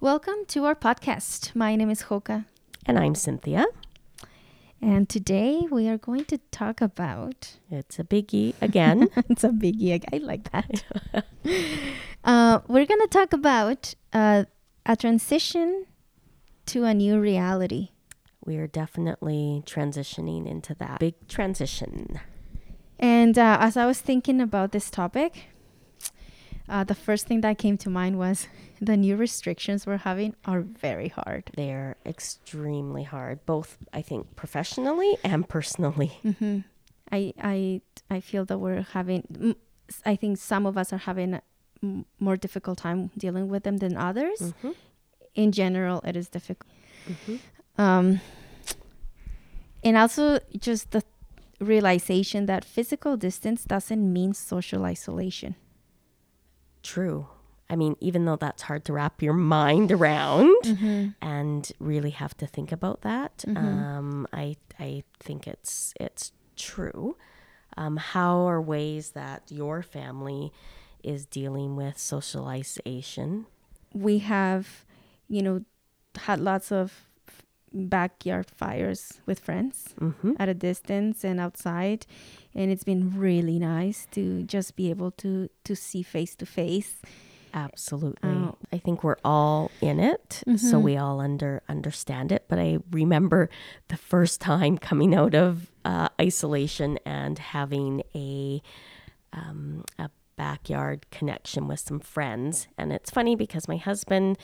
Welcome to our podcast. My name is Hoka, And I'm Cynthia. and today we are going to talk about. It's a biggie again. it's a biggie. I like that. uh, we're going to talk about uh, a transition to a new reality. we are definitely transitioning into that big transition. And uh, as I was thinking about this topic, uh, the first thing that came to mind was the new restrictions we're having are very hard. They're extremely hard, both I think professionally and personally. hmm I I I feel that we're having. I think some of us are having more difficult time dealing with them than others. Mhm, In general, it is difficult. mhm. Um, and also just the realization that physical distance doesn't mean social isolation. True. I mean, even though that's hard to wrap your mind around and really have to think about that, um, I I think it's it's true. Um, how are ways that your family is dealing with socialization? We have, you know, had lots of backyard fires with friends. Mm-hmm. at a distance and outside and it's been really nice to just be able to to see face to face Absolutely. Oh. I think we're all in it, so Mhm. we all under understand it. But I remember the first time coming out of uh, isolation and having a um, a backyard connection with some friends, and it's funny because my husband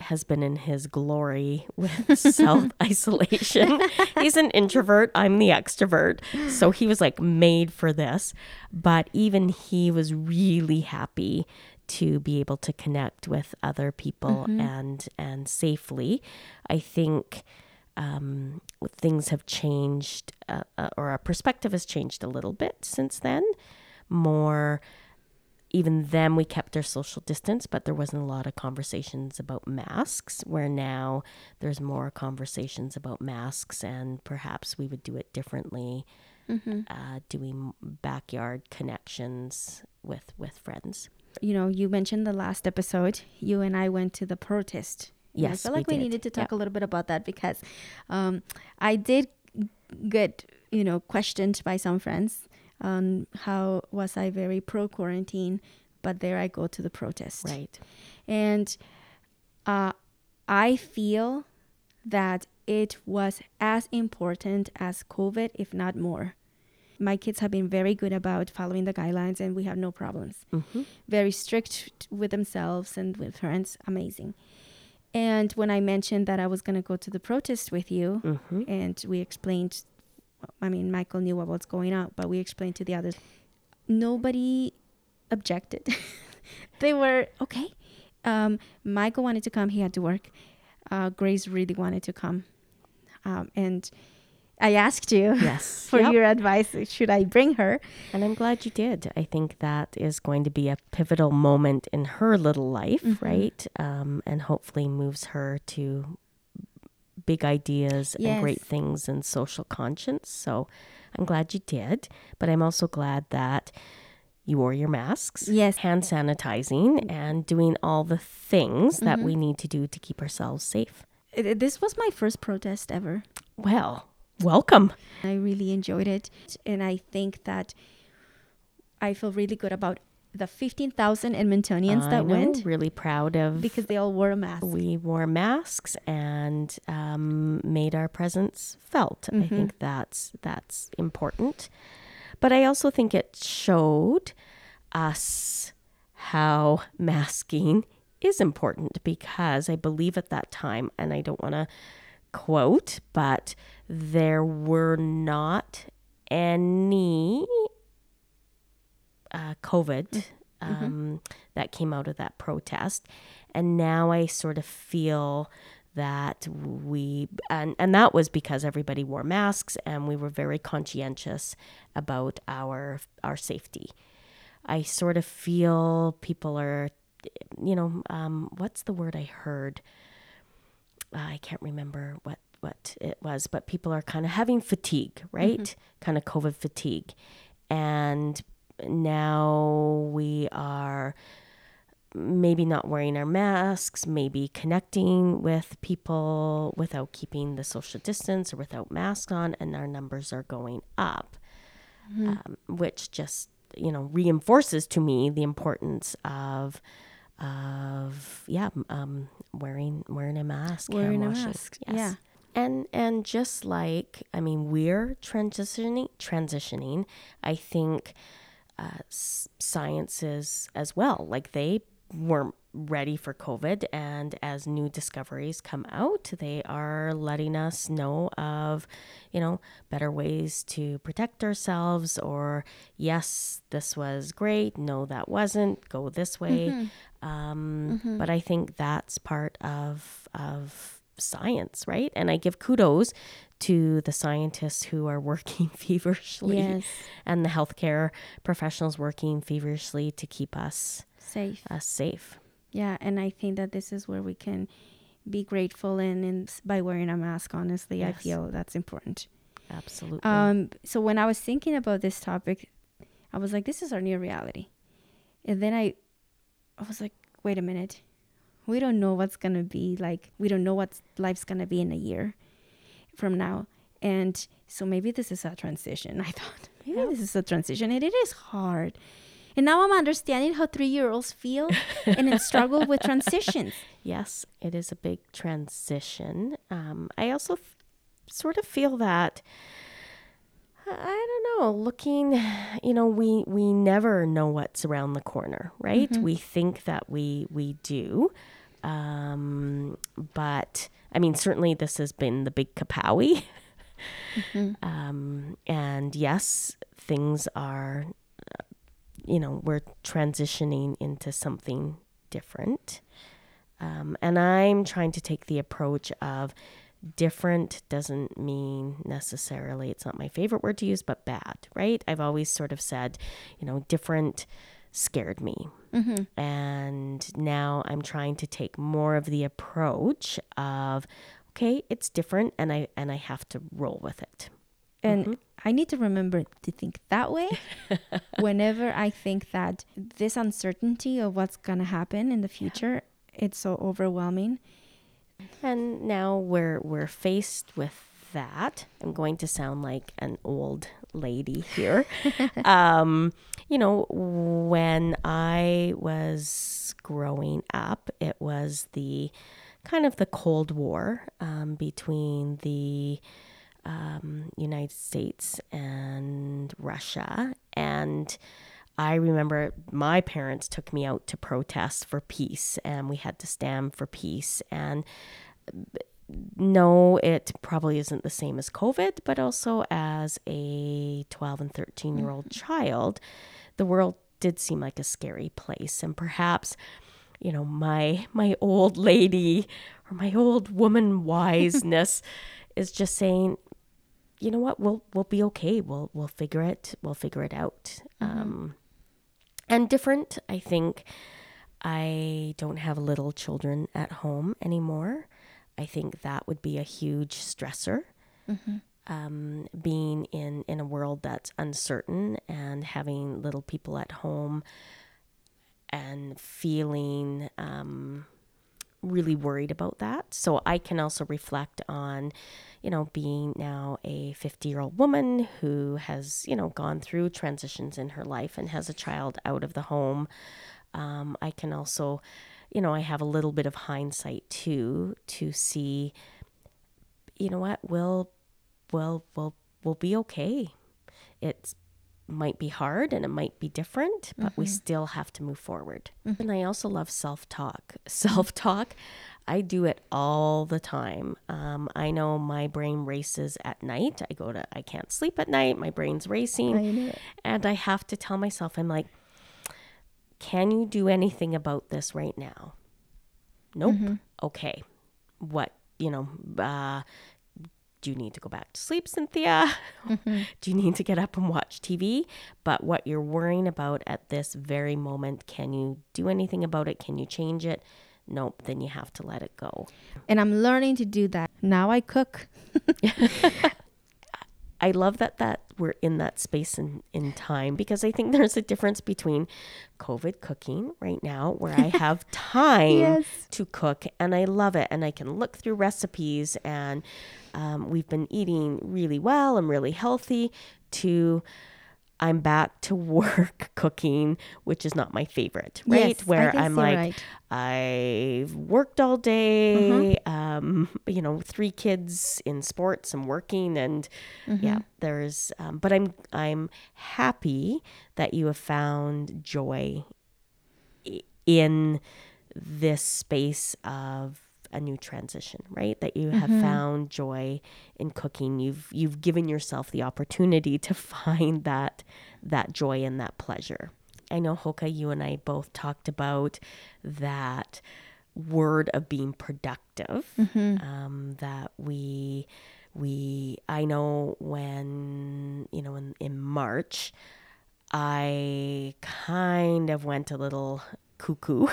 has been in his glory with self isolation. He's an introvert, I'm the extrovert. So he was like made for this. But even he was really happy to be able to connect with other people and and safely. I think um, things have changed, uh, uh, or our perspective has changed a little bit since then. More even then we kept our social distance, but there wasn't a lot of conversations about masks. Where now there's more conversations about masks, and perhaps we would do it differently, uh, doing backyard connections with with friends. you know you mentioned the last episode you and i went to the protest And i feel like we, did. needed to talk a little bit about that because um, i did get you know questioned by some friends on how was i very pro quarantine but there i go to the protest Right. And uh, I feel that it was as important as COVID, if not more. My kids have been very good about following the guidelines, and we have no problems. hmm Very strict with themselves and with friends, amazing. And when I mentioned that I was going to go to the protest with you, hmm and we explained, I mean, Michael knew what was going on, but we explained to the others. Nobody objected. they were okay. Um, Michael wanted to come; he had to work. Uh, Grace really wanted to come, um, and I asked you Yes. for Yep. your advice. Should I bring her? And I'm glad you did. I think that is going to be a pivotal moment in her little life, Mhm. right? Um, and hopefully moves her to big ideas and great things and social conscience. So I'm glad you did. But I'm also glad that you wore your masks, Yes. hand sanitizing, and doing all the things that Mhm. we need to do to keep ourselves safe. It- This was my first protest ever. Well, welcome. I really enjoyed it. And I think that I feel really good about the 15,000 Edmontonians I that know, went really proud of because they all wore a mask. we wore masks and um, made our presence felt. I Mhm. think that's that's important. But I also think it showed us how masking is important because I believe at that time, and I don't want to quote, but there were not any uh, COVID um, that came out of that protest. And now I sort of feel that we and and that was because everybody wore masks and we were very conscientious about our our safety. I sort of feel people are you know um, what's the word I heard? I can't remember what what it was but people are kind of having fatigue right? Kind of covid fatigue. And now we are maybe not wearing our masks, maybe connecting with people without keeping the social distance or without masks on, and our numbers are going up, um, which just you know reinforces to me the importance of of yeah um, wearing wearing a mask, Wearing a mask, yeah. And and just like I mean, we're transitioning transitioning. I think uh, sciences as well. Like they weren't ready for COVID, and as new discoveries come out, they are letting us know of, you know, better ways to protect ourselves. Or yes, this was great. No, that wasn't. Go this way. Um, But I think that's part of of science, right? And I give kudos to the scientists who are working feverishly Yes. and the healthcare professionals working feverishly to keep us Safe. us safe. Yeah, and I think that this is where we can be grateful and, and by wearing a mask. Honestly, I feel that's important. Absolutely. Um, so when I was thinking about this topic, I was like, this is our new reality. And then I, I was like, wait a minute. We don't know what's to be like. We don't know what life's to be in a year from now. And so maybe this is a transition. I thought, maybe Yeah. this is a transition. And it is hard. And now I'm understanding how three year olds feel and then struggle with transitions. yes, it is a big transition. Um, I also f- sort of feel that I don't know, looking, you know, we we never know what's around the corner, right? We think that we we do. Um, but I mean, certainly this has been the big kapowie. Um, and yes, things are, uh, you know, we're transitioning into something different. Um, and I'm trying to take the approach of different doesn't mean necessarily, it's not my favorite word to use, but bad, right? I've always sort of said, you know, different scared me. Mm-hmm. And now I'm trying to take more of the approach of, okay, it's different and I and I have to roll with it. And mm-hmm. I need to remember to think that way whenever I think that this uncertainty of what's going to happen in the future, it's so overwhelming. And now we're we're faced with that. I'm going to sound like an old lady here. um, you know, when I was growing up, it was the kind of the Cold War um, between the um, United States and Russia. And I remember my parents took me out to protest for peace, and we had to stand for peace. And no, it probably isn't the same as COVID, but also as a 12 and 13 year old child, the world did seem like a scary place. And perhaps, you know, my my old lady or my old woman wiseness is just saying, you know what, we'll we'll be okay. We'll we'll figure it. We'll figure it out. Um, and different, I think. I don't have little children at home anymore. I think that would be a huge stressor. Um, being in, in a world that's uncertain and having little people at home and feeling um, really worried about that. So I can also reflect on, you know, being now a 50 year old woman who has, you know, gone through transitions in her life and has a child out of the home. Um, I can also, you know, I have a little bit of hindsight too to see, you know what, we'll, we'll, we'll, we'll be okay. It might be hard and it might be different, but we still have to move forward. And I also love self talk. Self talk, I do it all the time. Um, I know my brain races at night. I go to, I can't sleep at night. My brain's racing. And I have to tell myself, I'm like, can you do anything about this right now? Nope. Okay. What, you know, uh, do you need to go back to sleep, Cynthia? do you need to get up and watch TV? But what you're worrying about at this very moment, can you do anything about it? Can you change it? Nope, then you have to let it go. And I'm learning to do that. Now I cook. I love that that we're in that space in, in time because I think there's a difference between COVID cooking right now, where I have time Yes. to cook and I love it. And I can look through recipes and um, we've been eating really well and really healthy, to I'm back to work cooking, which is not my favorite, right? Yes, Where I'm like, right. I've worked all day, Mm-hmm. um, you know, three kids in sports I'm working, and Mm-hmm. yeah, there's. Um, but I'm I'm happy that you have found joy in this space of a new transition, right? That you have found joy in cooking. You've you've given yourself the opportunity to find that that joy and that pleasure. I know Hoka, you and I both talked about that word of being productive. Um, that we we I know when you know in, in March I kind of went a little cuckoo,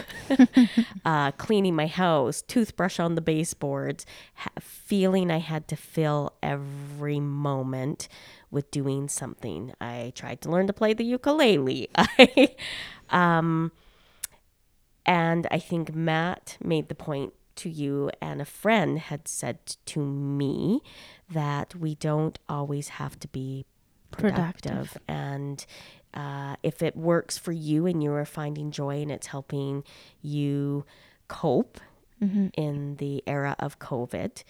uh, cleaning my house, toothbrush on the baseboards, ha- feeling I had to fill every moment with doing something. I tried to learn to play the ukulele. I, um, and I think Matt made the point to you, and a friend had said to me that we don't always have to be productive. Productive. And uh, if it works for you and you are finding joy and it's helping you cope in the era of COVID,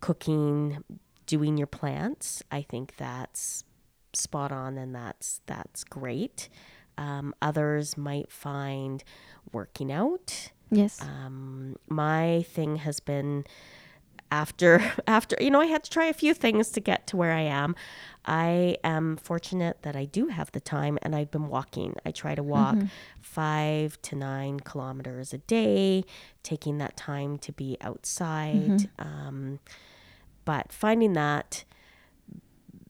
cooking, doing your plants, I think that's spot on and that's that's great. Um, others might find working out. Yes. Um, my thing has been after after you know I had to try a few things to get to where I am. I am fortunate that I do have the time and I've been walking. I try to walk 5 to 9 kilometers a day, taking that time to be outside. Um, but finding that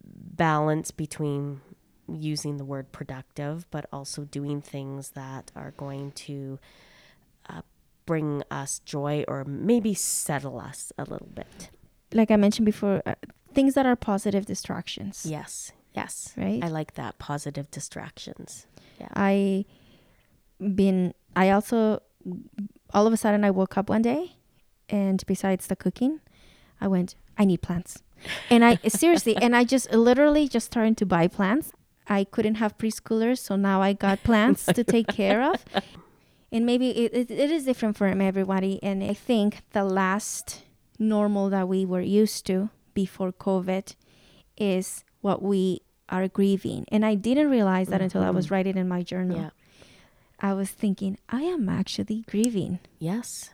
balance between using the word productive but also doing things that are going to bring us joy or maybe settle us a little bit. like I mentioned before, uh, things that are positive distractions. Yes. Yes. Right? I like that positive distractions. Yeah. I been I also all of a sudden I woke up one day and besides the cooking, I went, I need plants. And I seriously and I just literally just started to buy plants. I couldn't have preschoolers, so now I got plants to take care of. And maybe it, it, it is different for everybody. And I think the last normal that we were used to before COVID is what we are grieving. And I didn't realize that until I was writing in my journal. Yeah. I was thinking, I am actually grieving. Yes.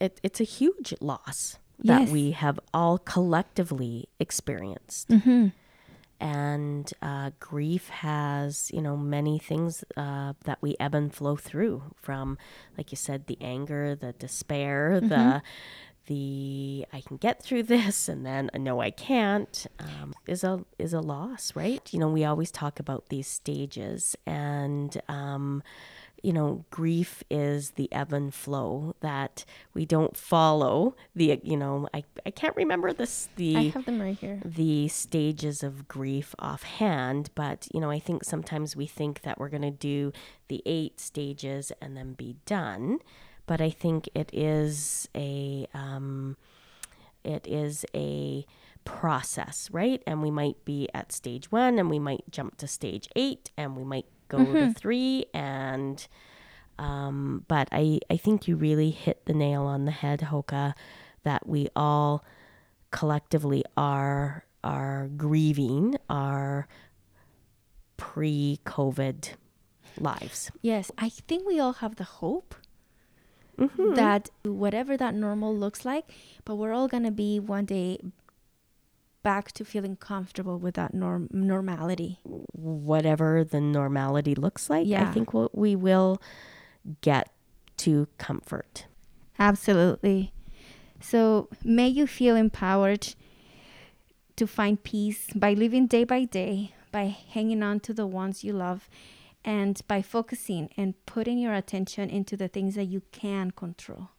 It, it's a huge loss that Yes. we have all collectively experienced. Mm-hmm. And uh, grief has you know many things uh, that we ebb and flow through from like you said the anger the despair the the i can get through this and then no i can't um, is a is a loss right? You know we always talk about these stages. And um, you know grief is the ebb and flow that we don't follow the you know i, I can't remember this the I have them right here. the stages of grief offhand, but you know, I think sometimes we think that we're going to do the eight stages and then be done. But I think it is a um, it is a process, right? And we might be at stage one, and we might jump to stage eight, and we might go to three, and um, but I I think you really hit the nail on the head, Hoka, that we all collectively are are grieving our pre-COVID lives. Yes, I think we all have the hope Mm-hmm. that whatever that normal looks like, but we're all going to be one day back to feeling comfortable with that norm normality. Whatever the normality looks like, yeah. I think we'll, we will get to comfort. Absolutely. So may you feel empowered to find peace by living day by day, by hanging on to the ones you love, and by focusing and putting your attention into the things that you can control.